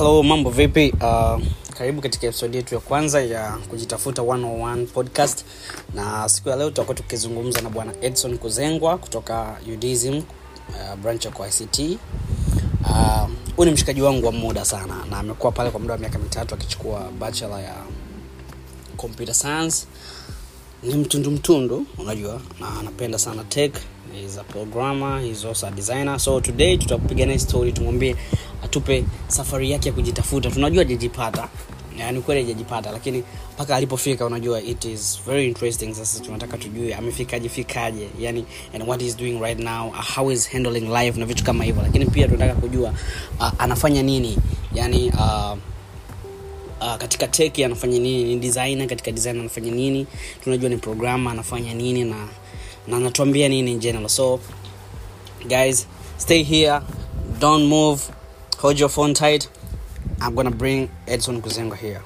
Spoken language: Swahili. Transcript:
halo mambo vipi? Uh, karibu katika episodi yetu ya kwanza ya kujitafuta 101 podcast. Na siku ya leo tutakuwa tukizungumza na bwana edson kuzengwa kutoka udism uh, branch ya ict huyu uh, ni mshikaji wangu wa muda sana na amekuwa pale kwa muda wa miaka mitatu akichukua bachelor ya computer science. Ni mtundu mtundu unajua na anapenda sana tech. He's a programmer he's also a designer. So today tutakupiga naye story tumwambie atupe safari yake ya kujitafuta. Tunajua jijipata yani kweli hajajipata lakini mpaka alipofika unajua it is very interesting. Sasa tunataka tujue amefikaje fikaje. Yani and what is doing right now uh, how is handling life na vitu kama hivyo. Lakini pia tunataka kujua uh, anafanya nini? Yani uh, uh, katika tech anafanya nini? Ni designer katika design anafanya nini? Tunajua ni programa anafanya nini na na anatuambia nini in general. So guys stay here. Don't move hold your phone tight. I'm gonna bring edson kuzengwa here